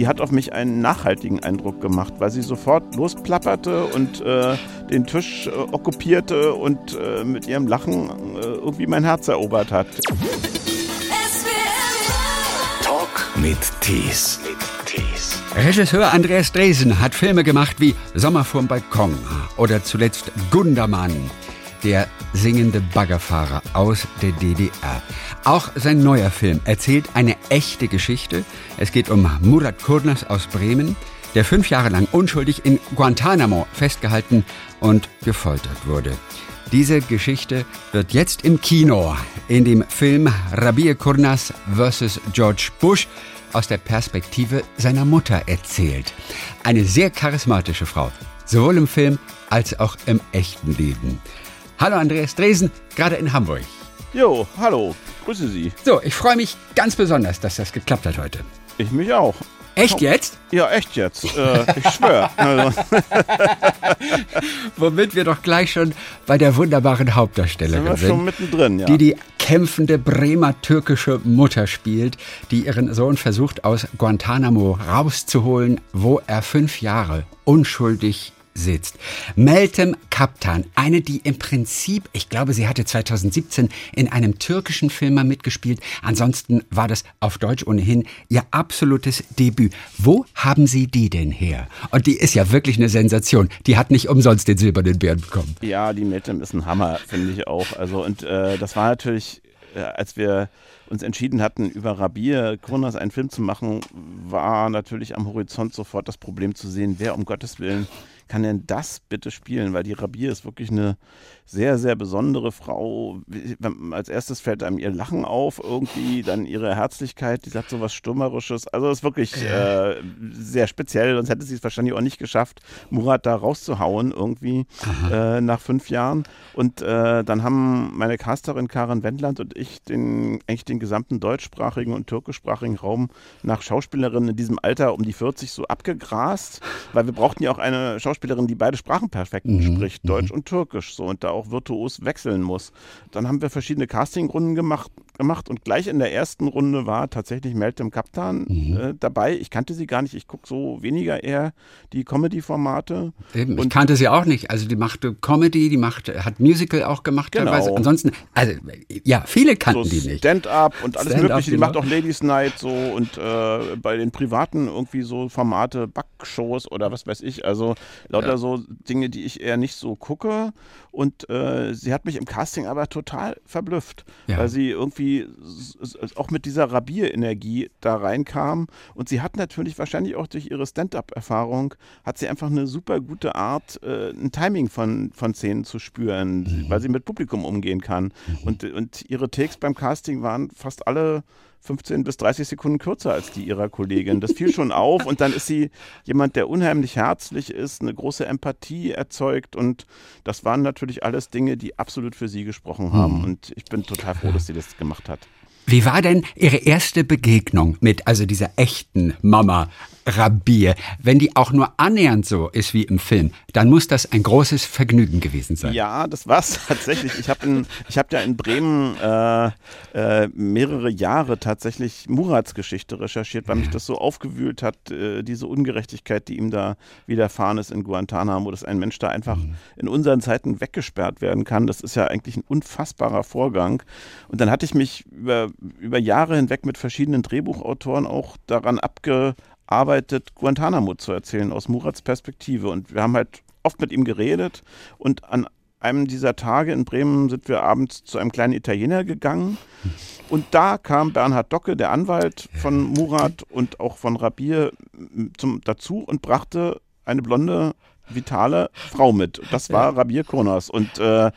die hat auf mich einen nachhaltigen Eindruck gemacht, weil sie sofort losplapperte und äh, den Tisch äh, okkupierte und äh, mit ihrem Lachen äh, irgendwie mein Herz erobert hat. Talk mit Tees. Regisseur Andreas Dresen hat Filme gemacht wie Sommer vorm Balkon oder zuletzt Gundermann, der singende Baggerfahrer aus der DDR. Auch sein neuer Film erzählt eine echte Geschichte. Es geht um Murat Kurnas aus Bremen, der fünf Jahre lang unschuldig in Guantanamo festgehalten und gefoltert wurde. Diese Geschichte wird jetzt im Kino in dem Film Rabir Kurnas vs. George Bush aus der Perspektive seiner Mutter erzählt. Eine sehr charismatische Frau, sowohl im Film als auch im echten Leben. Hallo Andreas Dresen, gerade in Hamburg. Jo, hallo, grüße Sie. So, ich freue mich ganz besonders, dass das geklappt hat heute. Ich mich auch. Echt jetzt? Ja, echt jetzt. Äh, ich schwöre. Also, Womit wir doch gleich schon bei der wunderbaren sind Hauptdarstellerin wir sind. schon mittendrin, ja. die die kämpfende Bremer türkische Mutter spielt, die ihren Sohn versucht aus Guantanamo rauszuholen, wo er fünf Jahre unschuldig sitzt. Meltem Kaptan, eine, die im Prinzip, ich glaube, sie hatte 2017 in einem türkischen Film mal mitgespielt. Ansonsten war das auf Deutsch ohnehin ihr absolutes Debüt. Wo haben Sie die denn her? Und die ist ja wirklich eine Sensation. Die hat nicht umsonst den silbernen Bären bekommen. Ja, die Metem ist ein Hammer, finde ich auch. Also und äh, das war natürlich, äh, als wir uns entschieden hatten, über Rabir Kurnas einen Film zu machen, war natürlich am Horizont sofort das Problem zu sehen, wer um Gottes Willen kann denn das bitte spielen? Weil die Rabir ist wirklich eine sehr, sehr besondere Frau. Als erstes fällt einem ihr Lachen auf, irgendwie, dann ihre Herzlichkeit, die sagt so was Stürmerisches. Also ist wirklich äh, sehr speziell, sonst hätte sie es wahrscheinlich auch nicht geschafft, Murat da rauszuhauen irgendwie äh, nach fünf Jahren. Und äh, dann haben meine Casterin Karen Wendland und ich den, eigentlich den gesamten deutschsprachigen und türkischsprachigen Raum nach Schauspielerinnen in diesem Alter um die 40 so abgegrast, weil wir brauchten ja auch eine Schauspielerin, die beide Sprachen perfekt spricht, Deutsch und Türkisch so und da auch virtuos wechseln muss. Dann haben wir verschiedene Castingrunden gemacht, gemacht und gleich in der ersten Runde war tatsächlich Meltem Kaptan äh, dabei. Ich kannte sie gar nicht, ich gucke so weniger eher die Comedy-Formate. Eben, ich Und- kannte sie auch nicht. Also die machte Comedy, die machte, hat Musical auch gemacht Genau. teilweise. Ansonsten, also ja, viele kannten so die nicht. Stand-up und alles Stand-up, Mögliche. Die genau. macht auch Ladies Night so und äh, bei den privaten irgendwie so Formate, Backshows oder was weiß ich. Also lauter so Dinge, die ich eher nicht so gucke. Und äh, sie hat mich im Casting aber total verblüfft, Ja. weil sie irgendwie auch mit dieser Rabier-Energie da reinkam. Und sie hat natürlich wahrscheinlich auch durch ihre Stand-up-Erfahrung, hat sie einfach eine super gute Art, äh, ein Timing von, von Szenen zu spüren, weil sie mit Publikum umgehen kann. Und, und ihre Takes beim Casting waren fast alle 15 bis 30 Sekunden kürzer als die ihrer Kollegin. Das fiel schon auf und dann ist sie jemand, der unheimlich herzlich ist, eine große Empathie erzeugt und das waren natürlich alles Dinge, die absolut für sie gesprochen haben und ich bin total froh, dass sie das gemacht hat. Wie war denn Ihre erste Begegnung mit also dieser echten Mama Rabir? Wenn die auch nur annähernd so ist wie im Film, dann muss das ein großes Vergnügen gewesen sein. Ja, das war's tatsächlich. Ich habe hab ja in Bremen äh, äh, mehrere Jahre tatsächlich Murats Geschichte recherchiert, weil mich das so aufgewühlt hat, äh, diese Ungerechtigkeit, die ihm da widerfahren ist in Guantanamo, dass ein Mensch da einfach in unseren Zeiten weggesperrt werden kann. Das ist ja eigentlich ein unfassbarer Vorgang. Und dann hatte ich mich über, über Jahre hinweg mit verschiedenen Drehbuchautoren auch daran abgearbeitet, Guantanamo zu erzählen aus Murats Perspektive. Und wir haben halt oft mit ihm geredet. Und an einem dieser Tage in Bremen sind wir abends zu einem kleinen Italiener gegangen. Und da kam Bernhard Docke, der Anwalt von Murat und auch von Rabir zum, dazu und brachte eine blonde, vitale Frau mit. Das war Rabir Kurnas und äh,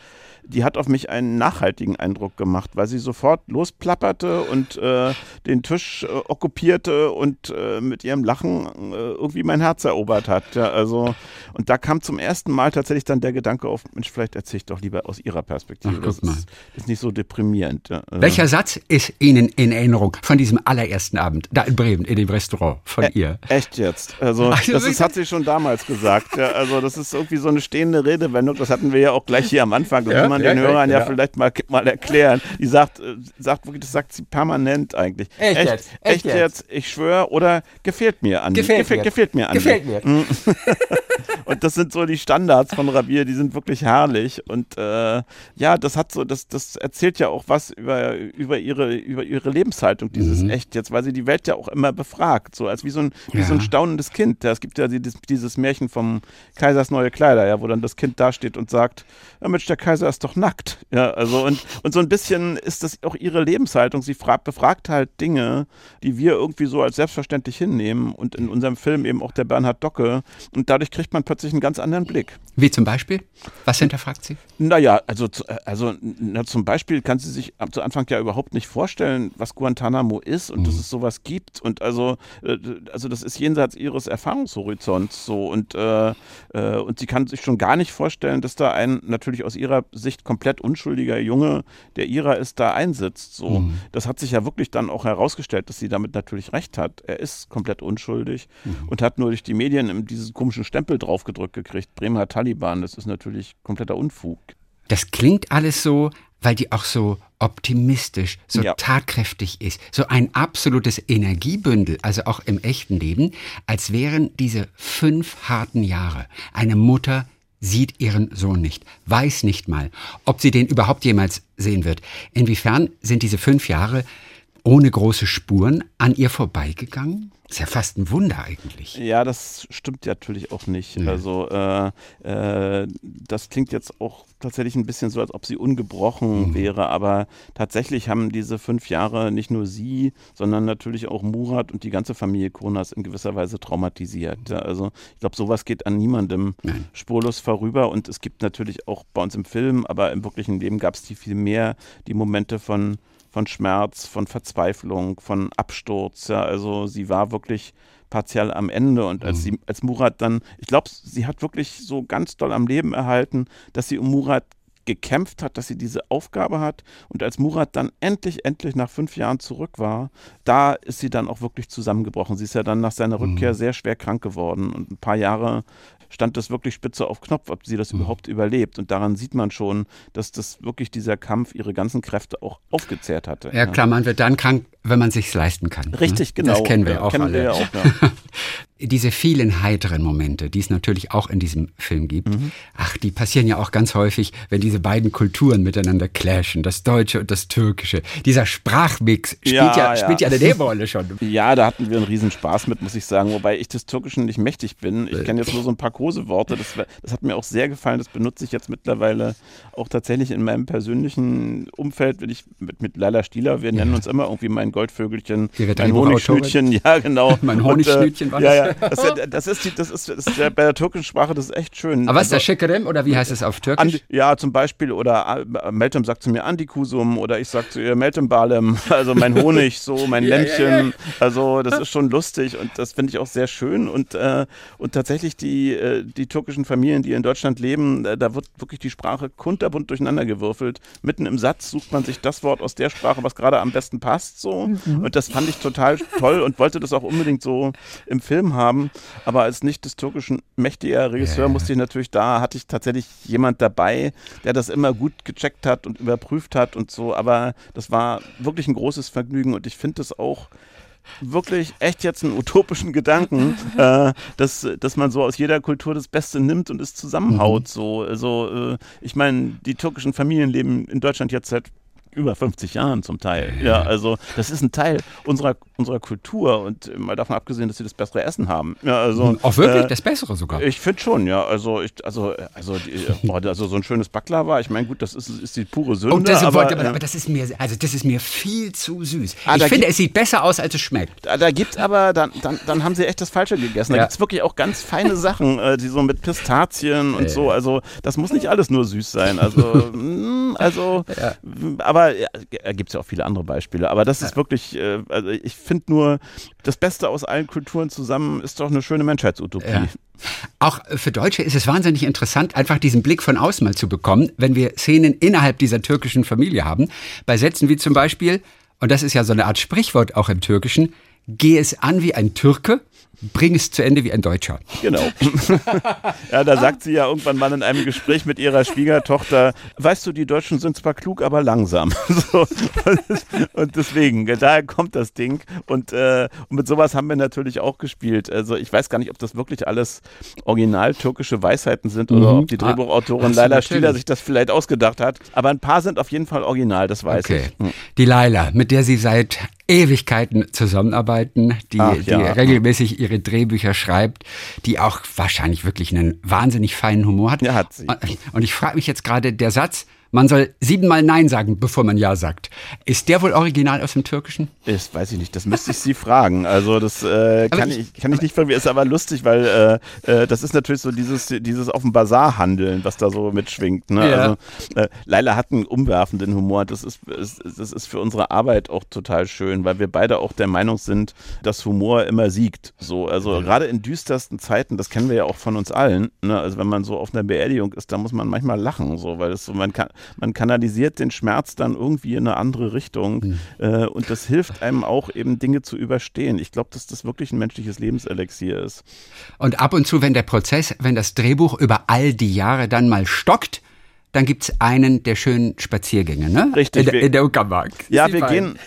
die hat auf mich einen nachhaltigen Eindruck gemacht, weil sie sofort losplapperte und äh, den Tisch äh, okkupierte und äh, mit ihrem Lachen äh, irgendwie mein Herz erobert hat. Ja, also und da kam zum ersten Mal tatsächlich dann der Gedanke auf, Mensch, vielleicht erzähle ich doch lieber aus ihrer Perspektive. Ach, guck das mal. ist, ist nicht so deprimierend. Ja. Also- Welcher Satz ist Ihnen in Erinnerung von diesem allerersten Abend da in Bremen in dem Restaurant von ihr? Echt jetzt? Also, Also das ist, hat sie schon damals gesagt. Ja, also, das ist irgendwie so eine stehende Redewendung. Das hatten wir ja auch gleich hier am Anfang. Ja? Man den Hörern ja, ja, vielleicht mal, mal erklären. Die sagt, äh, sagt wirklich, das sagt sie permanent eigentlich. Echt, echt jetzt? Echt, jetzt? jetzt? Ich schwöre, oder gefällt mir an. Gefällt, gefällt mir. Gefällt mir an. Gefällt mir. Und das sind so die Standards von Rabir, die sind wirklich herrlich. Und äh, ja, das hat so, das, das erzählt ja auch was über, über, ihre, über ihre Lebenshaltung, dieses mhm. Echt jetzt, weil sie die Welt ja auch immer befragt, so als wie so ein, wie ja. so ein staunendes Kind. Ja, es gibt ja dieses, dieses Märchen vom Kaisers neue Kleider, ja, wo dann das Kind dasteht und sagt, ja Mensch, der Kaiser ist doch nackt. Ja, also und, und so ein bisschen ist das auch ihre Lebenshaltung. Sie fragt, befragt halt Dinge, die wir irgendwie so als selbstverständlich hinnehmen und in unserem Film eben auch der Bernhard Docke. Und dadurch kriegt man plötzlich einen ganz anderen Blick. Wie zum Beispiel? Was hinterfragt sie? Naja, also, also na, zum Beispiel kann sie sich zu Anfang ja überhaupt nicht vorstellen, was Guantanamo ist und mhm. dass es sowas gibt. Und also, äh, also das ist jenseits ihres Erfahrungshorizonts so. Und, äh, äh, und sie kann sich schon gar nicht vorstellen, dass da ein natürlich aus ihrer Sicht komplett unschuldiger Junge, der ihrer ist, da einsitzt. So. Mhm. Das hat sich ja wirklich dann auch herausgestellt, dass sie damit natürlich recht hat. Er ist komplett unschuldig mhm. und hat nur durch die Medien diesen komischen Stempel draufgedrückt gekriegt. Bremer Taliban, das ist natürlich kompletter Unfug. Das klingt alles so, weil die auch so optimistisch, so ja. tatkräftig ist, so ein absolutes Energiebündel, also auch im echten Leben, als wären diese fünf harten Jahre eine Mutter sieht ihren Sohn nicht, weiß nicht mal, ob sie den überhaupt jemals sehen wird. Inwiefern sind diese fünf Jahre ohne große Spuren an ihr vorbeigegangen? ist ja fast ein Wunder eigentlich. Ja, das stimmt natürlich auch nicht. Ja. Also äh, äh, das klingt jetzt auch tatsächlich ein bisschen so, als ob sie ungebrochen mhm. wäre. Aber tatsächlich haben diese fünf Jahre nicht nur sie, sondern natürlich auch Murat und die ganze Familie Kronas in gewisser Weise traumatisiert. Ja, also ich glaube, sowas geht an niemandem Nein. spurlos vorüber. Und es gibt natürlich auch bei uns im Film, aber im wirklichen Leben gab es die viel mehr, die Momente von von Schmerz, von Verzweiflung, von Absturz. Ja, also sie war wirklich partiell am Ende und als mhm. sie, als Murat dann, ich glaube, sie hat wirklich so ganz doll am Leben erhalten, dass sie um Murat gekämpft hat, dass sie diese Aufgabe hat. Und als Murat dann endlich, endlich nach fünf Jahren zurück war, da ist sie dann auch wirklich zusammengebrochen. Sie ist ja dann nach seiner mhm. Rückkehr sehr schwer krank geworden und ein paar Jahre stand das wirklich spitze auf Knopf, ob sie das mhm. überhaupt überlebt. Und daran sieht man schon, dass das wirklich dieser Kampf ihre ganzen Kräfte auch aufgezehrt hatte. Ja, klar, man wird dann krank, wenn man sich leisten kann. Ne? Richtig, ne? genau. Das kennen wir ja, auch kennen alle. Wir auch, ja. Diese vielen heiteren Momente, die es natürlich auch in diesem Film gibt, mhm. ach, die passieren ja auch ganz häufig, wenn diese beiden Kulturen miteinander clashen, das Deutsche und das Türkische. Dieser Sprachmix spielt ja, ja, spielt ja eine Nebenrolle schon. Ja, da hatten wir einen Riesenspaß mit, muss ich sagen, wobei ich des Türkischen nicht mächtig bin. Ich kenne jetzt nur so ein paar Koseworte, das, das hat mir auch sehr gefallen, das benutze ich jetzt mittlerweile auch tatsächlich in meinem persönlichen Umfeld, wenn ich mit, mit Laila Stieler, wir nennen uns immer irgendwie mein Goldvögelchen, mein Honigschnütchen, ja genau. mein Honigschnütchen war das. Ja, ja. Das, das, ist die, das ist, das ist bei der türkischen Sprache, das ist echt schön. Aber was also, ist der Şekerem oder wie heißt es auf Türkisch? Andi, ja, zum Beispiel, oder äh, Meltem sagt zu mir Andikusum oder ich sag zu ihr Meltem Balem, also mein Honig, so mein ja, Lämmchen. Ja, ja. Also das ist schon lustig und das finde ich auch sehr schön und, äh, und tatsächlich die, äh, die türkischen Familien, die in Deutschland leben, äh, da wird wirklich die Sprache kunterbunt durcheinandergewürfelt. Mitten im Satz sucht man sich das Wort aus der Sprache, was gerade am besten passt so mhm. und das fand ich total toll und wollte das auch unbedingt so im Film haben. Aber als nicht des türkischen mächtiger Regisseur musste ich natürlich da, hatte ich tatsächlich jemand dabei, der das immer gut gecheckt hat und überprüft hat und so. Aber das war wirklich ein großes Vergnügen und ich finde es auch wirklich echt jetzt einen utopischen Gedanken, äh, dass, dass man so aus jeder Kultur das Beste nimmt und es zusammenhaut. Mhm. So, also, äh, ich meine, die türkischen Familien leben in Deutschland jetzt seit über 50 Jahren zum Teil. Ja, also das ist ein Teil unserer, unserer Kultur und mal davon abgesehen, dass sie das bessere Essen haben. Ja, also, hm, Auch wirklich äh, das Bessere sogar? Ich finde schon, ja. Also, ich, also, also, die, boah, also so ein schönes Baklava, ich meine, gut, das ist, ist die pure Sünde. Oh, das, aber, aber, aber, das ist mir, also das ist mir viel zu süß. Ah, ich finde, es sieht besser aus, als es schmeckt. Da, da gibt aber, dann, dann, dann haben sie echt das Falsche gegessen. Da ja. gibt es wirklich auch ganz feine Sachen, äh, die so mit Pistazien und äh. so. Also das muss nicht alles nur süß sein. Also, mh, hm, also ja. aber ja, gibt es ja auch viele andere Beispiele. Aber das ist wirklich, äh, also ich finde nur, das Beste aus allen Kulturen zusammen ist doch eine schöne Menschheitsutopie. Ja. Auch für Deutsche ist es wahnsinnig interessant, einfach diesen Blick von außen mal zu bekommen, wenn wir Szenen innerhalb dieser türkischen Familie haben. Bei Sätzen wie zum Beispiel, und das ist ja so eine Art Sprichwort auch im Türkischen, geh es an wie ein Türke bring es zu Ende wie ein Deutscher. Genau. ja, da sagt sie ja irgendwann mal in einem Gespräch mit ihrer Schwiegertochter, weißt du, die Deutschen sind zwar klug, aber langsam. so. Und deswegen, daher kommt das Ding. Und, äh, und mit sowas haben wir natürlich auch gespielt. Also ich weiß gar nicht, ob das wirklich alles original türkische Weisheiten sind mhm. oder ob die ah, Drehbuchautorin ah, Laila Stieler sich das vielleicht ausgedacht hat. Aber ein paar sind auf jeden Fall original, das weiß okay. ich. Mhm. Die Laila, mit der sie seit Ewigkeiten zusammenarbeiten, die, Ach, ja. die regelmäßig ihre Drehbücher schreibt, die auch wahrscheinlich wirklich einen wahnsinnig feinen Humor hat. Ja, hat sie. Und ich frage mich jetzt gerade, der Satz, man soll siebenmal Nein sagen, bevor man Ja sagt. Ist der wohl original aus dem Türkischen? Das weiß ich nicht, das müsste ich Sie fragen. Also das äh, kann, ich, ich, kann ich nicht verwirren, ist aber lustig, weil äh, äh, das ist natürlich so dieses, dieses auf dem Bazar handeln, was da so mitschwingt. Ne? Ja. Also, äh, Laila hat einen umwerfenden Humor, das ist, ist, das ist für unsere Arbeit auch total schön, weil wir beide auch der Meinung sind, dass Humor immer siegt. So, also mhm. gerade in düstersten Zeiten, das kennen wir ja auch von uns allen, ne? also wenn man so auf einer Beerdigung ist, da muss man manchmal lachen, so, weil es so, man kann, man kanalisiert den Schmerz dann irgendwie in eine andere Richtung mhm. äh, und das hilft einem auch eben Dinge zu überstehen. Ich glaube, dass das wirklich ein menschliches Lebenselixier ist. Und ab und zu, wenn der Prozess, wenn das Drehbuch über all die Jahre dann mal stockt, dann gibt es einen der schönen Spaziergänge, ne? Richtig. In, der, in der Uckermark. Ja, wir gehen,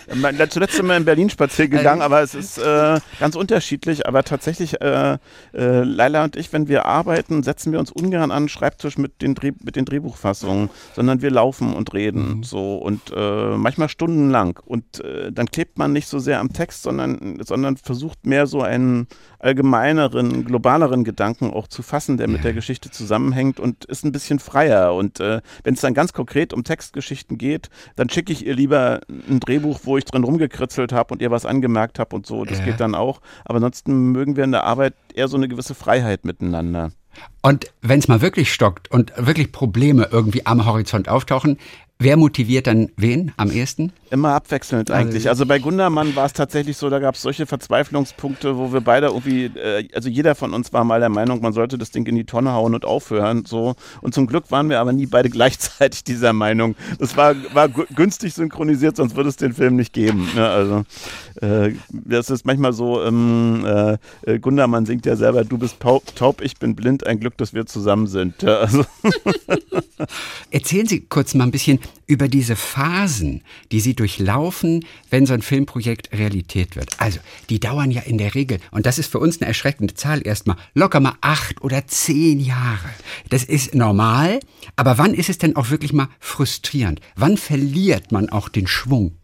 zuletzt sind wir in Berlin spazieren gegangen, aber es ist äh, ganz unterschiedlich. Aber tatsächlich, äh, äh, Leila und ich, wenn wir arbeiten, setzen wir uns ungern an den Schreibtisch mit den, Dreh, mit den Drehbuchfassungen, sondern wir laufen und reden. Mhm. So und äh, manchmal stundenlang. Und äh, dann klebt man nicht so sehr am Text, sondern, sondern versucht mehr so einen allgemeineren, globaleren Gedanken auch zu fassen, der mit der Geschichte zusammenhängt und ist ein bisschen freier. Und äh, wenn es dann ganz konkret um Textgeschichten geht, dann schicke ich ihr lieber ein Drehbuch, wo ich drin rumgekritzelt habe und ihr was angemerkt habe und so. Das ja. geht dann auch. Aber ansonsten mögen wir in der Arbeit eher so eine gewisse Freiheit miteinander. Und wenn es mal wirklich stockt und wirklich Probleme irgendwie am Horizont auftauchen, Wer motiviert dann wen am ehesten? Immer abwechselnd eigentlich. Also bei Gundermann war es tatsächlich so, da gab es solche Verzweiflungspunkte, wo wir beide irgendwie, äh, also jeder von uns war mal der Meinung, man sollte das Ding in die Tonne hauen und aufhören. So. Und zum Glück waren wir aber nie beide gleichzeitig dieser Meinung. Das war, war günstig synchronisiert, sonst würde es den Film nicht geben. Ne? Also äh, das ist manchmal so, ähm, äh, äh Gundermann singt ja selber, du bist taub, ich bin blind, ein Glück, dass wir zusammen sind. Ja, also. Erzählen Sie kurz mal ein bisschen, über diese Phasen, die sie durchlaufen, wenn so ein Filmprojekt Realität wird. Also, die dauern ja in der Regel, und das ist für uns eine erschreckende Zahl erstmal, locker mal acht oder zehn Jahre. Das ist normal, aber wann ist es denn auch wirklich mal frustrierend? Wann verliert man auch den Schwung?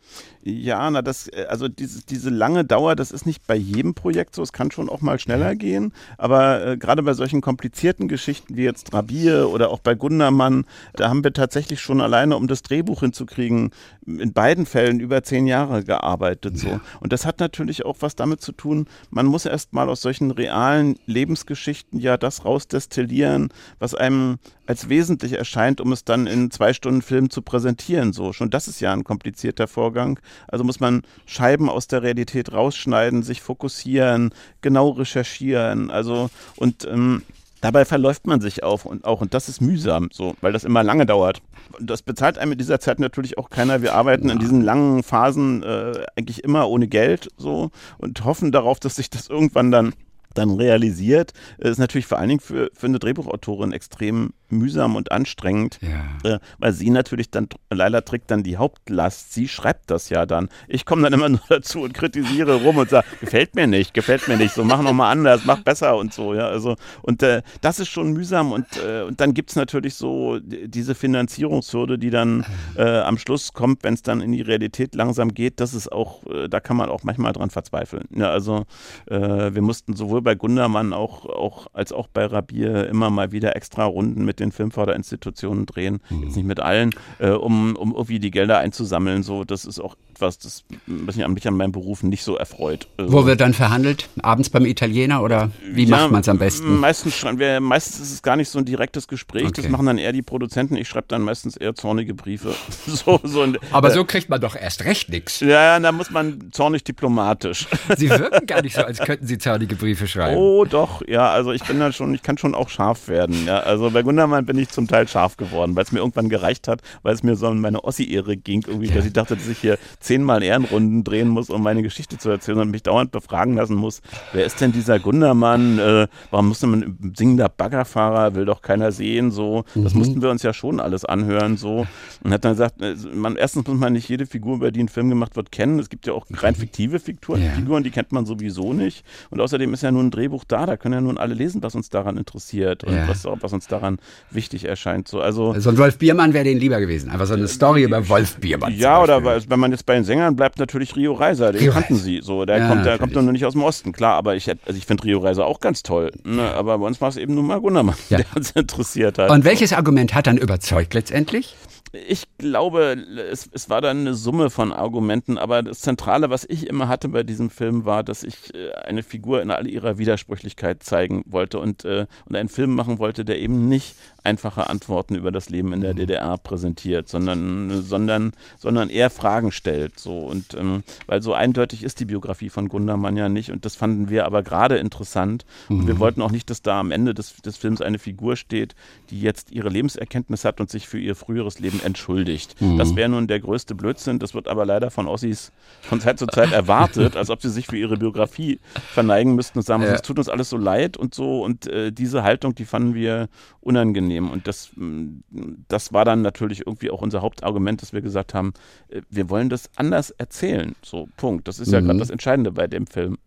Ja, na das, äh, also diese, diese lange Dauer, das ist nicht bei jedem Projekt so. Es kann schon auch mal schneller gehen. Aber äh, gerade bei solchen komplizierten Geschichten wie jetzt Rabier oder auch bei Gundermann, da haben wir tatsächlich schon alleine, um das Drehbuch hinzukriegen, in beiden Fällen über zehn Jahre gearbeitet. So. Und das hat natürlich auch was damit zu tun, man muss erst mal aus solchen realen Lebensgeschichten ja das rausdestillieren, was einem als wesentlich erscheint, um es dann in zwei Stunden Film zu präsentieren. So, schon das ist ja ein komplizierter Vorgang. Also muss man Scheiben aus der Realität rausschneiden, sich fokussieren, genau recherchieren. Also und ähm, Dabei verläuft man sich auf und auch, und das ist mühsam, so, weil das immer lange dauert. Und das bezahlt einem in dieser Zeit natürlich auch keiner. Wir arbeiten ja. in diesen langen Phasen äh, eigentlich immer ohne Geld so und hoffen darauf, dass sich das irgendwann dann dann realisiert, ist natürlich vor allen Dingen für, für eine Drehbuchautorin extrem mühsam und anstrengend, ja. äh, weil sie natürlich dann, Leila trägt dann die Hauptlast. Sie schreibt das ja dann. Ich komme dann immer nur dazu und kritisiere rum und sage, gefällt mir nicht, gefällt mir nicht, so mach nochmal anders, mach besser und so, ja, also und äh, das ist schon mühsam und, äh, und dann gibt es natürlich so diese Finanzierungshürde, die dann äh, am Schluss kommt, wenn es dann in die Realität langsam geht, das ist auch, äh, da kann man auch manchmal dran verzweifeln. Ja, also äh, wir mussten sowohl bei Gundermann auch, auch als auch bei Rabier immer mal wieder extra Runden mit den Filmförderinstitutionen drehen, mhm. jetzt nicht mit allen, äh, um, um irgendwie die Gelder einzusammeln. So, das ist auch etwas, das mich an, mich an meinem Beruf nicht so erfreut. Also, Wo wird dann verhandelt? Abends beim Italiener oder wie ja, macht man es am besten? Meistens, wir, meistens ist es gar nicht so ein direktes Gespräch, okay. das machen dann eher die Produzenten. Ich schreibe dann meistens eher zornige Briefe. so, so ein, Aber äh, so kriegt man doch erst recht nichts. Ja, ja, da muss man zornig diplomatisch. Sie wirken gar nicht so, als könnten Sie zornige Briefe beschreiben. Oh, doch, ja, also ich bin da schon, ich kann schon auch scharf werden. Ja. Also bei Gundermann bin ich zum Teil scharf geworden, weil es mir irgendwann gereicht hat, weil es mir so um meine Ossi-Ehre ging, irgendwie, ja. dass ich dachte, dass ich hier zehnmal Ehrenrunden drehen muss, um meine Geschichte zu erzählen und mich dauernd befragen lassen muss, wer ist denn dieser Gundermann? Äh, warum muss man singender Baggerfahrer, will doch keiner sehen, so. Das mhm. mussten wir uns ja schon alles anhören, so. Und hat dann gesagt, äh, man, erstens muss man nicht jede Figur, über die ein Film gemacht wird, kennen. Es gibt ja auch rein fiktive Figuren, ja. Figuren, die kennt man sowieso nicht. Und außerdem ist ja nun ein Drehbuch da, da können ja nun alle lesen, was uns daran interessiert und ja. was, was, uns daran wichtig erscheint. So, also, so ein Wolf Biermann wäre denen lieber gewesen. Einfach so eine Story über Wolf Biermann. Ja, oder wenn man jetzt bei den Sängern bleibt, natürlich Rio Reiser, den Rio kannten sie. So, der ja, kommt, der kommt nur nicht aus dem Osten, klar, aber ich, also ich finde Rio Reiser auch ganz toll. Ne? Aber bei uns war es eben nur mal Gundermann, der uns interessiert hat. Und welches Argument hat dann überzeugt letztendlich? Ich glaube, es, es, war dann eine Summe von Argumenten, aber das Zentrale, was ich immer hatte bei diesem Film, war, dass ich äh, eine Figur in all ihrer Widersprüchlichkeit zeigen wollte und, äh, und einen Film machen wollte, der eben nicht einfache Antworten über das Leben in der mhm. DDR präsentiert, sondern, sondern, sondern eher Fragen stellt. So. Und ähm, weil so eindeutig ist die Biografie von Gundermann ja nicht. Und das fanden wir aber gerade interessant. Und wir mhm. wollten auch nicht, dass da am Ende des, des Films eine Figur steht, die jetzt ihre Lebenserkenntnis hat und sich für ihr früheres Leben entschuldigt. Mhm. Das wäre nun der größte Blödsinn. Das wird aber leider von Ossis von Zeit zu Zeit erwartet, als ob sie sich für ihre Biografie verneigen müssten und sagen, es ja. tut uns alles so leid und so. Und äh, diese Haltung, die fanden wir unangenehm. Und das, mm, das war dann natürlich irgendwie auch unser Hauptargument, dass wir gesagt haben, äh, wir wollen das anders erzählen. So, Punkt. Das ist mhm. ja gerade das Entscheidende bei dem Film.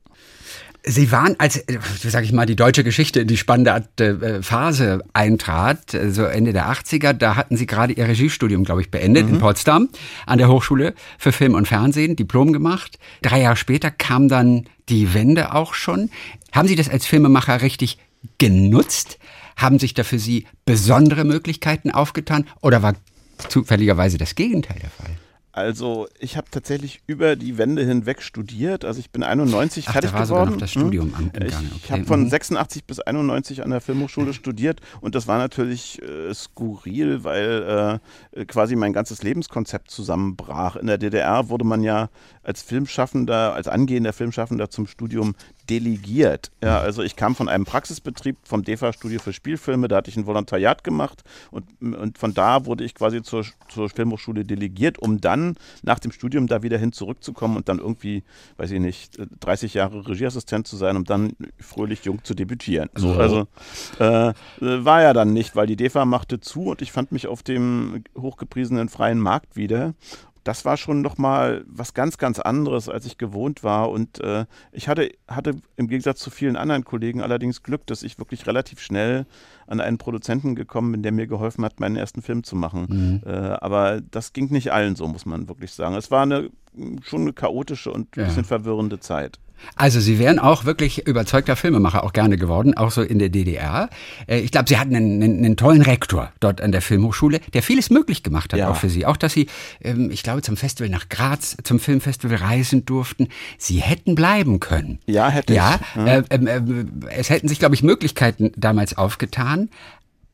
Sie waren, als, äh, sag ich mal, die deutsche Geschichte in die spannende äh, Phase eintrat, so Ende der 80er, da hatten Sie gerade Ihr Regiestudium, glaube ich, beendet mhm. in Potsdam an der Hochschule für Film und Fernsehen, Diplom gemacht. Drei Jahre später kam dann die Wende auch schon. Haben Sie das als Filmemacher richtig genutzt? Haben sich da für Sie besondere Möglichkeiten aufgetan oder war zufälligerweise das Gegenteil der Fall? Also ich habe tatsächlich über die Wende hinweg studiert. Also ich bin 91 Ach, fertig da war geworden. Sogar noch das Studium am okay. Ich, ich habe von 86 mhm. bis 91 an der Filmhochschule studiert und das war natürlich äh, skurril, weil äh, quasi mein ganzes Lebenskonzept zusammenbrach. In der DDR wurde man ja als Filmschaffender, als angehender Filmschaffender zum Studium delegiert. Ja, also ich kam von einem Praxisbetrieb vom DEFA-Studio für Spielfilme, da hatte ich ein Volontariat gemacht und, und von da wurde ich quasi zur, zur Filmhochschule delegiert, um dann nach dem Studium da wieder hin zurückzukommen und dann irgendwie, weiß ich nicht, 30 Jahre Regieassistent zu sein, um dann fröhlich jung zu debütieren. So, also äh, war ja dann nicht, weil die DEFA machte zu und ich fand mich auf dem hochgepriesenen freien Markt wieder das war schon nochmal was ganz, ganz anderes, als ich gewohnt war. Und äh, ich hatte, hatte im Gegensatz zu vielen anderen Kollegen allerdings Glück, dass ich wirklich relativ schnell an einen Produzenten gekommen bin, der mir geholfen hat, meinen ersten Film zu machen. Mhm. Äh, aber das ging nicht allen so, muss man wirklich sagen. Es war eine schon eine chaotische und ein ja. bisschen verwirrende Zeit. Also Sie wären auch wirklich überzeugter Filmemacher auch gerne geworden, auch so in der DDR. Äh, ich glaube, Sie hatten einen, einen, einen, tollen Rektor dort an der Filmhochschule, der vieles möglich gemacht hat, ja. auch für Sie. Auch, dass Sie, ähm, ich glaube, zum Festival nach Graz, zum Filmfestival reisen durften. Sie hätten bleiben können. Ja, hätte ja, ich. Ja, äh, äh, äh, es hätten sich, glaube ich, Möglichkeiten damals aufgetan.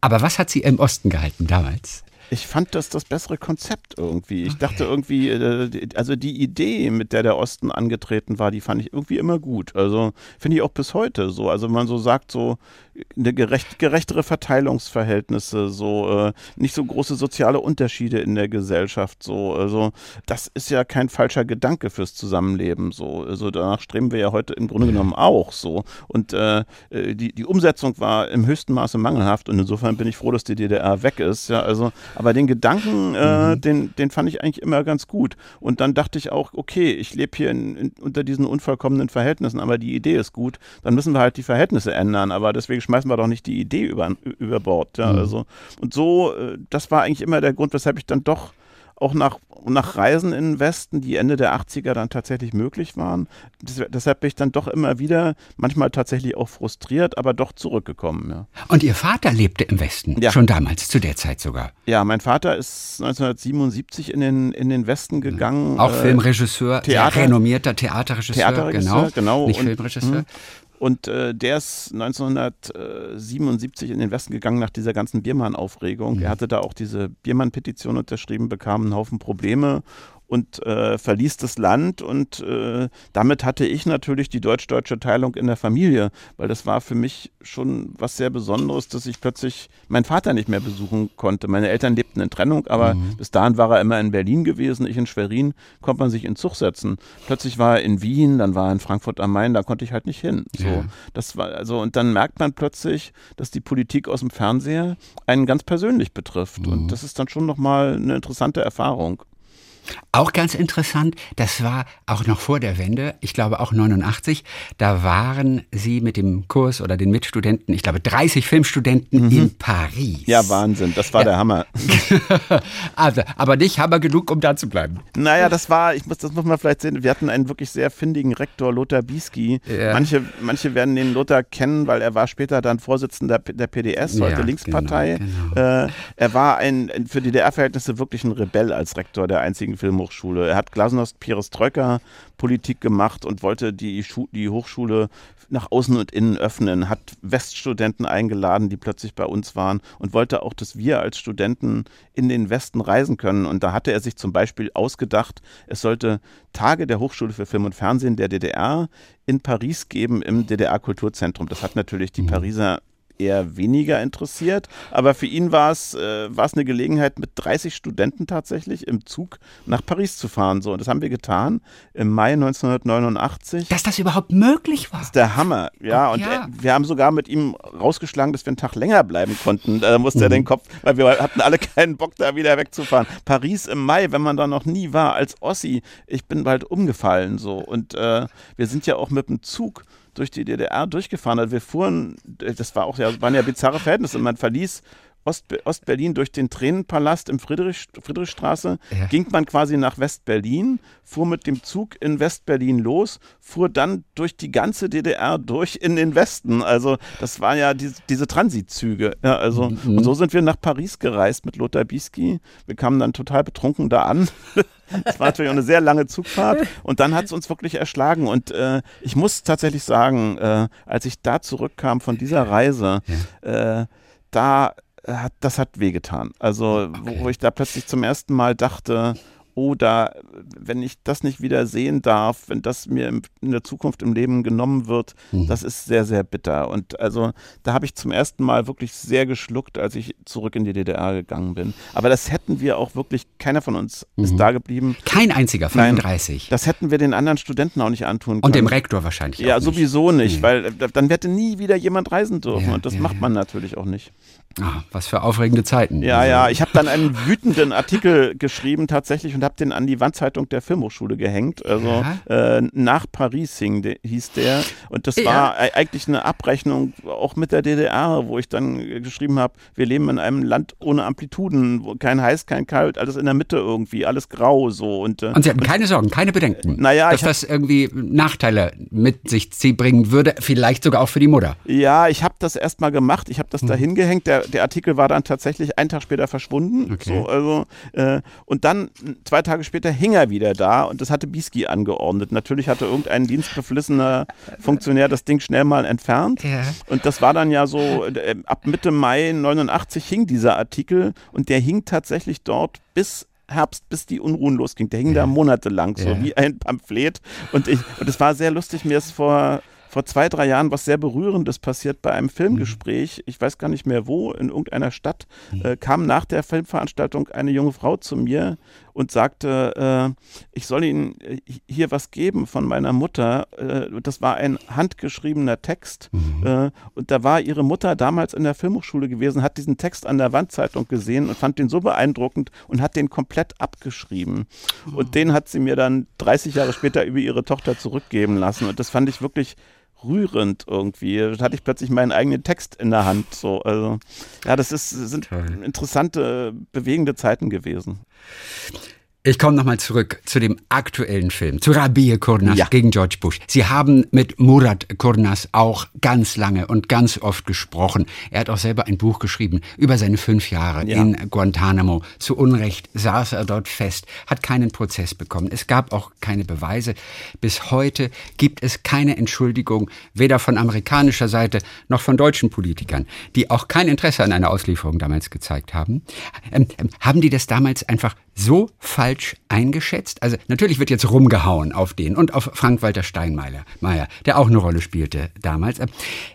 Aber was hat Sie im Osten gehalten damals? Ich fand das das bessere Konzept irgendwie. Ich okay. dachte irgendwie, äh, also die Idee, mit der der Osten angetreten war, die fand ich irgendwie immer gut. Also finde ich auch bis heute so. Also wenn man so sagt, so eine gerecht, gerechtere Verteilungsverhältnisse, so äh, nicht so große soziale Unterschiede in der Gesellschaft, so also das ist ja kein falscher Gedanke fürs Zusammenleben, so also danach streben wir ja heute im Grunde genommen auch so und äh, äh, die die Umsetzung war im höchsten Maße mangelhaft und insofern bin ich froh, dass die DDR weg ist, ja also aber den Gedanken, äh, mhm. den den fand ich eigentlich immer ganz gut und dann dachte ich auch, okay, ich lebe hier in, in, unter diesen unvollkommenen Verhältnissen, aber die Idee ist gut, dann müssen wir halt die Verhältnisse ändern, aber deswegen schmeißen wir doch nicht die Idee über, über Bord. Ja, mhm. also, und so, äh, das war eigentlich immer der Grund, weshalb ich dann doch auch nach, nach Reisen in den Westen, die Ende der 80er dann tatsächlich möglich waren. Das, deshalb bin ich dann doch immer wieder, manchmal tatsächlich auch frustriert, aber doch zurückgekommen. Ja. Und Ihr Vater lebte im Westen, ja. schon damals, zu der Zeit sogar. Ja, mein Vater ist 1977 in den, in den Westen gegangen. Auch äh, Filmregisseur, Theater, renommierter Theaterregisseur, Theaterregisseur genau, genau. Nicht und, Filmregisseur. Und äh, der ist 1977 in den Westen gegangen nach dieser ganzen Biermann-Aufregung. Mhm. Er hatte da auch diese Biermann-Petition unterschrieben, bekam einen Haufen Probleme und äh, verließ das Land und äh, damit hatte ich natürlich die deutsch-deutsche Teilung in der Familie, weil das war für mich schon was sehr Besonderes, dass ich plötzlich meinen Vater nicht mehr besuchen konnte. Meine Eltern lebten in Trennung, aber mhm. bis dahin war er immer in Berlin gewesen, ich in Schwerin, konnte man sich in Zug setzen. Plötzlich war er in Wien, dann war er in Frankfurt am Main, da konnte ich halt nicht hin. So, ja. das war also und dann merkt man plötzlich, dass die Politik aus dem Fernseher einen ganz persönlich betrifft mhm. und das ist dann schon nochmal eine interessante Erfahrung. Auch ganz interessant, das war auch noch vor der Wende, ich glaube auch 89, da waren Sie mit dem Kurs oder den Mitstudenten, ich glaube 30 Filmstudenten mhm. in Paris. Ja, Wahnsinn, das war ja. der Hammer. also, aber nicht Hammer genug, um da zu bleiben. Naja, das war, ich muss, das muss man vielleicht sehen, wir hatten einen wirklich sehr findigen Rektor, Lothar Bieski. Ja. Manche, manche werden den Lothar kennen, weil er war später dann Vorsitzender der PDS, heute ja, Linkspartei. Genau, genau. Äh, er war ein, für DDR-Verhältnisse wirklich ein Rebell als Rektor der einzigen Filmhochschule. Er hat Glasnost Perestroika Politik gemacht und wollte die, Schu die Hochschule nach außen und innen öffnen, hat Weststudenten eingeladen, die plötzlich bei uns waren und wollte auch, dass wir als Studenten in den Westen reisen können. Und da hatte er sich zum Beispiel ausgedacht, es sollte Tage der Hochschule für Film und Fernsehen der DDR in Paris geben im DDR-Kulturzentrum. Das hat natürlich die mhm. Pariser eher weniger interessiert. Aber für ihn war es, äh, eine Gelegenheit, mit 30 Studenten tatsächlich im Zug nach Paris zu fahren. So, und das haben wir getan im Mai 1989. Dass das überhaupt möglich war. Das ist der Hammer, ja. Oh, und ja. Äh, wir haben sogar mit ihm rausgeschlagen, dass wir einen Tag länger bleiben konnten. Da musste mhm. er den Kopf, weil wir hatten alle keinen Bock, da wieder wegzufahren. Paris im Mai, wenn man da noch nie war, als Ossi, ich bin bald umgefallen so. Und äh, wir sind ja auch mit dem Zug durch die DDR durchgefahren hat. Wir fuhren, das war auch ja, waren ja bizarre Verhältnisse. Man verließ Ostberlin durch den Tränenpalast im Friedrich, Friedrichstraße, ja. ging man quasi nach Westberlin, fuhr mit dem Zug in Westberlin los, fuhr dann durch die ganze DDR durch in den Westen. Also das waren ja die, diese Transitzüge. Ja, also, mhm. Und so sind wir nach Paris gereist mit Lothar Bisky. Wir kamen dann total betrunken da an. Das war natürlich auch eine sehr lange Zugfahrt und dann hat es uns wirklich erschlagen. Und äh, ich muss tatsächlich sagen, äh, als ich da zurückkam von dieser Reise, äh, da hat, das hat wehgetan. Also, okay. wo, ich da plötzlich zum ersten Mal dachte, oder wenn ich das nicht wieder sehen darf, wenn das mir in der Zukunft im Leben genommen wird, mhm. das ist sehr, sehr bitter. Und also da habe ich zum ersten Mal wirklich sehr geschluckt, als ich zurück in die DDR gegangen bin. Aber das hätten wir auch wirklich, keiner von uns mhm. ist da geblieben. Kein einziger von den 30. Das hätten wir den anderen Studenten auch nicht antun können. Und dem Rektor wahrscheinlich ja, nicht. Ja, sowieso nicht, mhm. weil dann hätte nie wieder jemand reisen dürfen. Ja, und das ja, macht man natürlich auch nicht. Ah, was für aufregende Zeiten. Ja, also. ja, ich habe dann einen wütenden Artikel geschrieben tatsächlich und habe den an die Wandzeitung der Filmhochschule gehängt. Also ja. äh, nach Paris hing, de, hieß der. Und das ja. war eigentlich eine Abrechnung auch mit der DDR, wo ich dann geschrieben habe, wir leben in einem Land ohne Amplituden, wo kein heiß, kein kalt, alles in der Mitte irgendwie, alles grau so. Und, äh, und Sie hatten keine Sorgen, keine Bedenken, naja, dass das irgendwie Nachteile mit sich bringen würde, vielleicht sogar auch für die Mutter. Ja, ich habe das erstmal gemacht, ich habe das hm. da hingehängt. Der der, Artikel war dann tatsächlich einen Tag später verschwunden. Okay. So, also, äh, und dann zwei Tage später hing er wieder da und das hatte Bieski angeordnet. Natürlich hatte irgendein dienstbeflissener Funktionär das Ding schnell mal entfernt. Ja. Und das war dann ja so, äh, ab Mitte Mai 89 hing dieser Artikel und der hing tatsächlich dort bis Herbst, bis die Unruhen losging. Der hing ja. da monatelang, so ja. wie ein Pamphlet. Und ich, und es war sehr lustig, mir ist vor vor zwei, drei Jahren was sehr Berührendes passiert bei einem Filmgespräch. Mhm. Ich weiß gar nicht mehr wo, in irgendeiner Stadt, mhm. äh, kam nach der Filmveranstaltung eine junge Frau zu mir und sagte, äh, ich soll Ihnen äh, hier was geben von meiner Mutter. Äh, das war ein handgeschriebener Text. Mhm. Äh, und da war ihre Mutter damals in der Filmhochschule gewesen, hat diesen Text an der Wandzeitung gesehen und fand den so beeindruckend und hat den komplett abgeschrieben. Und den hat sie mir dann 30 Jahre später über ihre Tochter zurückgeben lassen. Und das fand ich wirklich rührend irgendwie. Da hatte ich plötzlich meinen eigenen Text in der Hand. So, also, ja, das ist, sind interessante, bewegende Zeiten gewesen. Ich komme nochmal zurück zu dem aktuellen Film, zu Rabia Kurnas ja. gegen George Bush. Sie haben mit Murat Kurnas auch ganz lange und ganz oft gesprochen. Er hat auch selber ein Buch geschrieben über seine fünf Jahre ja. in Guantanamo. Zu Unrecht saß er dort fest, hat keinen Prozess bekommen. Es gab auch keine Beweise. Bis heute gibt es keine Entschuldigung, weder von amerikanischer Seite noch von deutschen Politikern, die auch kein Interesse an einer Auslieferung damals gezeigt haben. Ähm, ähm haben die das damals einfach so falsch eingeschätzt? Also natürlich wird jetzt rumgehauen auf den und auf Frank-Walter Steinmeier, der auch eine Rolle spielte damals.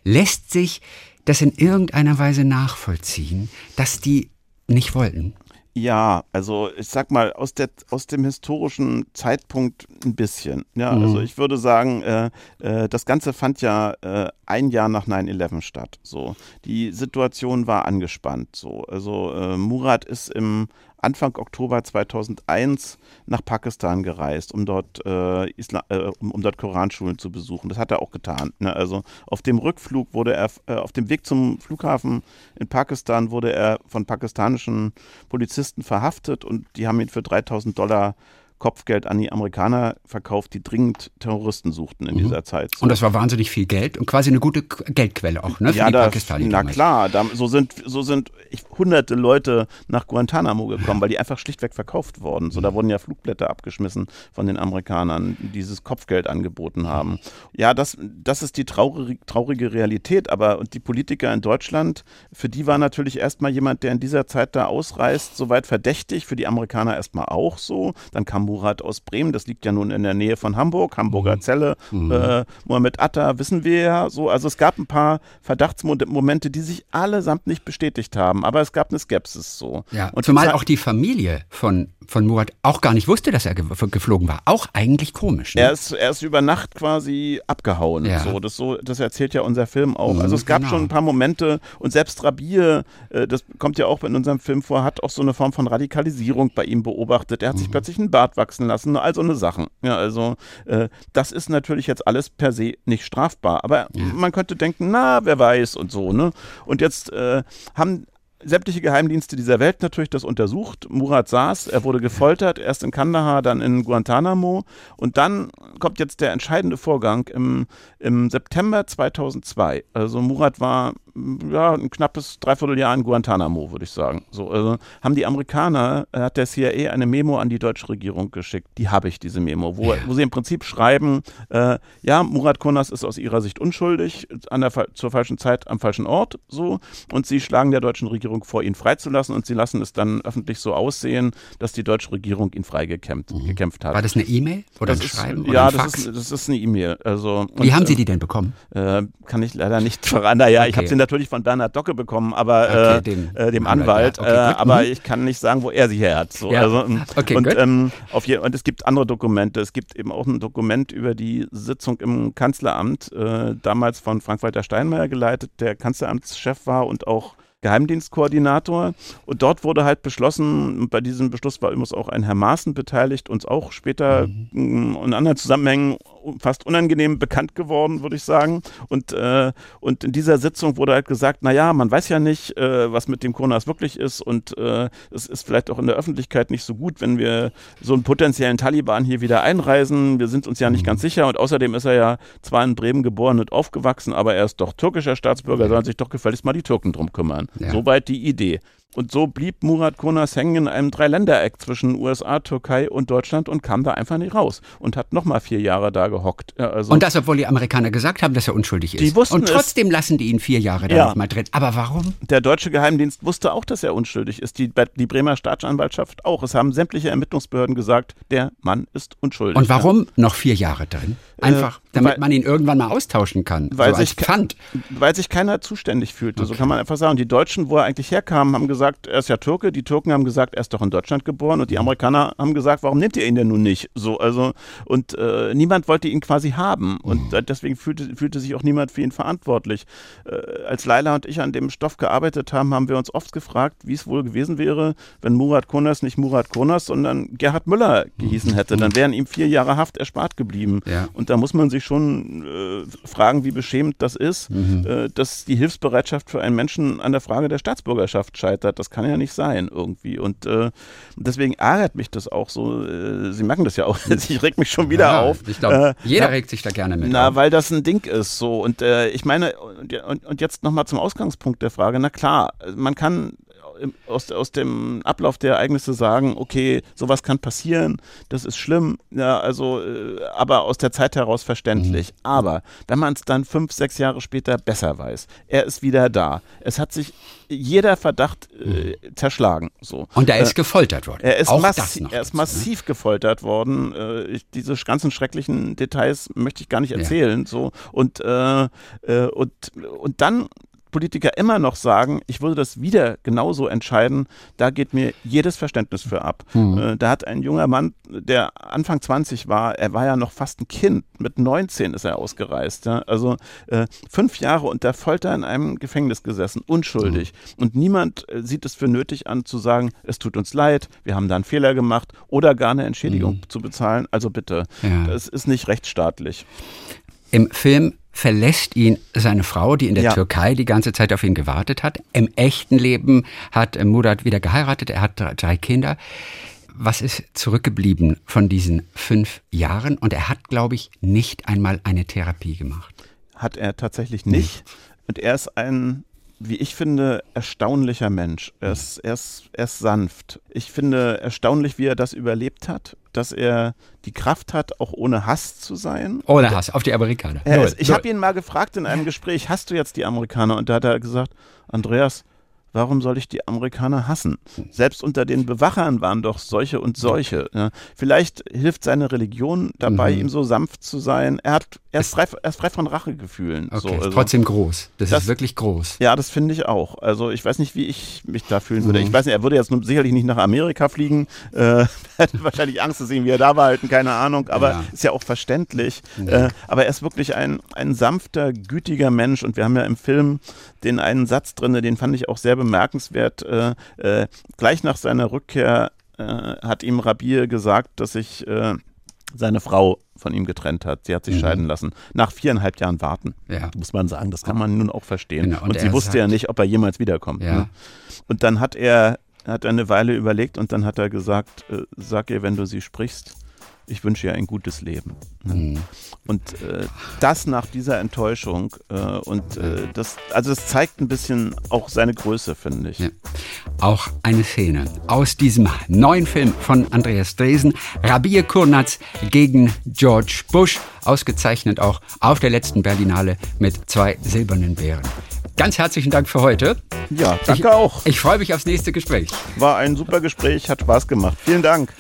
Lässt sich das in irgendeiner Weise nachvollziehen, dass die nicht wollten? Ja, also ich sag mal, aus, der, aus dem historischen Zeitpunkt ein bisschen. Ja, mhm. also ich würde sagen, äh, äh, das Ganze fand ja äh, ein Jahr nach 9-11 statt. So. Die Situation war angespannt. So. Also äh, Murat ist im Anfang Oktober 2001 nach Pakistan gereist, um dort, äh, Isla äh, um, um, dort Koranschulen zu besuchen. Das hat er auch getan. Ne? Also auf dem Rückflug wurde er, äh, auf dem Weg zum Flughafen in Pakistan wurde er von pakistanischen Polizisten verhaftet und die haben ihn für 3000 Dollar Kopfgeld an die Amerikaner verkauft, die dringend Terroristen suchten in mhm. dieser Zeit. So. Und das war wahnsinnig viel Geld und quasi eine gute Geldquelle auch, ne? Für ja, die das, Na klar, da, so sind, so sind ich, hunderte Leute nach Guantanamo gekommen, weil die einfach schlichtweg verkauft wurden. So, da wurden ja Flugblätter abgeschmissen von den Amerikanern, die dieses Kopfgeld angeboten haben. Ja, das, das ist die traurige, traurige Realität, aber und die Politiker in Deutschland, für die war natürlich erstmal jemand, der in dieser Zeit da ausreist, soweit verdächtig, für die Amerikaner erstmal auch so. Dann kam Murat aus Bremen, das liegt ja nun in der Nähe von Hamburg, Hamburger mhm. Zelle, mhm. Äh, Mohammed Atta, wissen wir ja so. Also es gab ein paar Verdachtsmomente, die sich allesamt nicht bestätigt haben, aber es gab eine Skepsis so. Ja, und zumal auch die Familie von, von Murat auch gar nicht wusste, dass er geflogen war. Auch eigentlich komisch. Ne? Er, ist, er ist über Nacht quasi abgehauen. Ja. So, das, so, das erzählt ja unser Film auch. Mhm, also es gab genau. schon ein paar Momente und selbst Rabir, äh, das kommt ja auch in unserem Film vor, hat auch so eine Form von Radikalisierung bei ihm beobachtet. Er hat sich mhm. plötzlich einen Bart wachsen lassen, all so eine Sachen. Ja, also äh, das ist natürlich jetzt alles per se nicht strafbar, aber ja. man könnte denken, na, wer weiß und so, ne? Und jetzt äh, haben sämtliche Geheimdienste dieser Welt natürlich das untersucht. Murat saß, er wurde gefoltert, erst in Kandahar, dann in Guantanamo. Und dann kommt jetzt der entscheidende Vorgang im, im September 2002. Also Murat war ja, ein knappes Dreivierteljahr in Guantanamo, würde ich sagen. So, also haben die Amerikaner, äh, hat der CIA eine Memo an die deutsche Regierung geschickt. Die habe ich, diese Memo, wo, wo sie im Prinzip schreiben, äh, ja, Murat Konas ist aus ihrer Sicht unschuldig, an der, zur falschen Zeit am falschen Ort, so. Und sie schlagen der deutschen Regierung vor, ihn freizulassen und sie lassen es dann öffentlich so aussehen, dass die deutsche Regierung ihn freigekämpft mhm. gekämpft hat. War das eine E-Mail oder das ein Schreiben? Ist, oder ja, ein das, ist, das ist eine E-Mail. Also, Wie haben Sie die denn bekommen? Äh, kann ich leider nicht verraten. Ja, okay. ich habe sie natürlich von Bernhard Docke bekommen, aber okay, äh, dem, äh, dem Anwalt. Okay, äh, aber mhm. ich kann nicht sagen, wo er sie her hat. So, ja. also, okay, und, ähm, auf je, und es gibt andere Dokumente. Es gibt eben auch ein Dokument über die Sitzung im Kanzleramt, äh, damals von Frank-Walter Steinmeier geleitet, der Kanzleramtschef war und auch Geheimdienstkoordinator. Und dort wurde halt beschlossen, bei diesem Beschluss war übrigens auch ein Herr Maaßen beteiligt, uns auch später mhm. in anderen Zusammenhängen fast unangenehm bekannt geworden, würde ich sagen. Und, äh, und in dieser Sitzung wurde halt gesagt, naja, man weiß ja nicht, äh, was mit dem Kronas wirklich ist und äh, es ist vielleicht auch in der Öffentlichkeit nicht so gut, wenn wir so einen potenziellen Taliban hier wieder einreisen. Wir sind uns ja nicht mhm. ganz sicher und außerdem ist er ja zwar in Bremen geboren und aufgewachsen, aber er ist doch türkischer Staatsbürger, sollen sich doch gefälligst mal die Türken drum kümmern. Ja. Soweit die Idee. Und so blieb Murat Konas hängen in einem Dreiländereck zwischen USA, Türkei und Deutschland und kam da einfach nicht raus und hat nochmal vier Jahre da gehockt. Also und das, obwohl die Amerikaner gesagt haben, dass er unschuldig ist. Die wussten und trotzdem es. lassen die ihn vier Jahre da ja. nochmal drin. Aber warum? Der deutsche Geheimdienst wusste auch, dass er unschuldig ist. Die, die Bremer Staatsanwaltschaft auch. Es haben sämtliche Ermittlungsbehörden gesagt, der Mann ist unschuldig. Und warum noch vier Jahre drin? Einfach, äh, damit weil, man ihn irgendwann mal austauschen kann. Weil, so sich, Pfand. weil sich keiner zuständig fühlte. Okay. So kann man einfach sagen. Die Deutschen, wo er eigentlich herkam, haben gesagt, er ist ja Türke. Die Türken haben gesagt, er ist doch in Deutschland geboren. Und die Amerikaner haben gesagt, warum nehmt ihr ihn denn nun nicht? So, also, und äh, niemand wollte ihn quasi haben. Und mhm. deswegen fühlte, fühlte sich auch niemand für ihn verantwortlich. Äh, als Laila und ich an dem Stoff gearbeitet haben, haben wir uns oft gefragt, wie es wohl gewesen wäre, wenn Murat Konas nicht Murat Konas, sondern Gerhard Müller gehießen hätte. Dann wären ihm vier Jahre Haft erspart geblieben. Ja. Und da muss man sich schon äh, fragen, wie beschämend das ist, mhm. äh, dass die Hilfsbereitschaft für einen Menschen an der Frage der Staatsbürgerschaft scheitert. Das kann ja nicht sein irgendwie. Und äh, deswegen ärgert mich das auch so. Äh, Sie merken das ja auch. ich reg mich schon wieder ja, auf. Ich glaube, äh, jeder na, regt sich da gerne mit. Na, auf. weil das ein Ding ist so. Und äh, ich meine, und, und jetzt nochmal zum Ausgangspunkt der Frage. Na klar, man kann aus, aus dem Ablauf der Ereignisse sagen, okay, sowas kann passieren, das ist schlimm, ja, also, äh, aber aus der Zeit heraus verständlich. Mhm. Aber wenn man es dann fünf, sechs Jahre später besser weiß, er ist wieder da. Es hat sich jeder Verdacht äh, mhm. zerschlagen. So. Und er ist äh, gefoltert worden. Er ist, massi er ist massiv ne? gefoltert worden. Äh, ich, diese ganzen schrecklichen Details möchte ich gar nicht erzählen. Ja. So. Und, äh, äh, und, und dann Politiker immer noch sagen, ich würde das wieder genauso entscheiden, da geht mir jedes Verständnis für ab. Mhm. Da hat ein junger Mann, der Anfang 20 war, er war ja noch fast ein Kind, mit 19 ist er ausgereist. Ja? Also äh, fünf Jahre unter Folter in einem Gefängnis gesessen, unschuldig. Mhm. Und niemand äh, sieht es für nötig an zu sagen, es tut uns leid, wir haben da einen Fehler gemacht oder gar eine Entschädigung mhm. zu bezahlen. Also bitte, ja. das ist nicht rechtsstaatlich. Im Film verlässt ihn seine Frau, die in der ja. Türkei die ganze Zeit auf ihn gewartet hat. Im echten Leben hat Murat wieder geheiratet, er hat drei Kinder. Was ist zurückgeblieben von diesen fünf Jahren? Und er hat, glaube ich, nicht einmal eine Therapie gemacht. Hat er tatsächlich nicht. Und er ist ein wie ich finde, erstaunlicher Mensch. Er ist, er, ist, er ist sanft. Ich finde erstaunlich, wie er das überlebt hat, dass er die Kraft hat, auch ohne Hass zu sein. Ohne Hass, auf die Amerikaner. Ist, ich habe ihn mal gefragt in einem Gespräch, hast du jetzt die Amerikaner? Und da hat er gesagt, Andreas, warum soll ich die Amerikaner hassen? Selbst unter den Bewachern waren doch solche und solche. Ja. Vielleicht hilft seine Religion dabei, mhm. ihm so sanft zu sein. Er, hat, er, ist, frei, er ist frei von Rachegefühlen. Okay, so, also. trotzdem groß. Das, das, ist wirklich groß. Ja, das finde ich auch. Also ich weiß nicht, wie ich mich da fühlen würde. Mhm. Ich weiß nicht, er würde jetzt sicherlich nicht nach Amerika fliegen. Äh, hätte wahrscheinlich Angst, dass ihn wieder da behalten, keine Ahnung. Aber ja. ist ja auch verständlich. Ja. Äh, aber er ist wirklich ein, ein sanfter, gütiger Mensch. Und wir haben ja im Film den einen Satz drin, den fand ich auch sehr bemerkenswert. Äh, äh, gleich nach seiner Rückkehr äh, hat ihm Rabir gesagt, dass sich äh, seine Frau von ihm getrennt hat. Sie hat sich mhm. scheiden lassen. Nach viereinhalb Jahren warten, ja. muss man sagen. Das kann man nun auch verstehen. Genau. Und, und sie wusste sagt, ja nicht, ob er jemals wiederkommt. Ja. Ne? Und dann hat er, hat eine Weile überlegt und dann hat er gesagt, äh, sag ihr, wenn du sie sprichst, ich wünsche ihr ein gutes Leben. Ne? Mhm. Und äh, das nach dieser Enttäuschung äh, und äh, das, also das zeigt ein bisschen auch seine Größe, finde ich. Ja. Auch eine Szene aus diesem neuen Film von Andreas Dresen, Rabir Kurnatz gegen George Bush, ausgezeichnet auch auf der letzten Berlinale mit zwei silbernen Bären. Ganz herzlichen Dank für heute. Ja, danke ich, auch. Ich freue mich aufs nächste Gespräch. War ein super Gespräch, hat Spaß gemacht. Vielen Dank.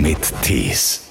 Mit Tees.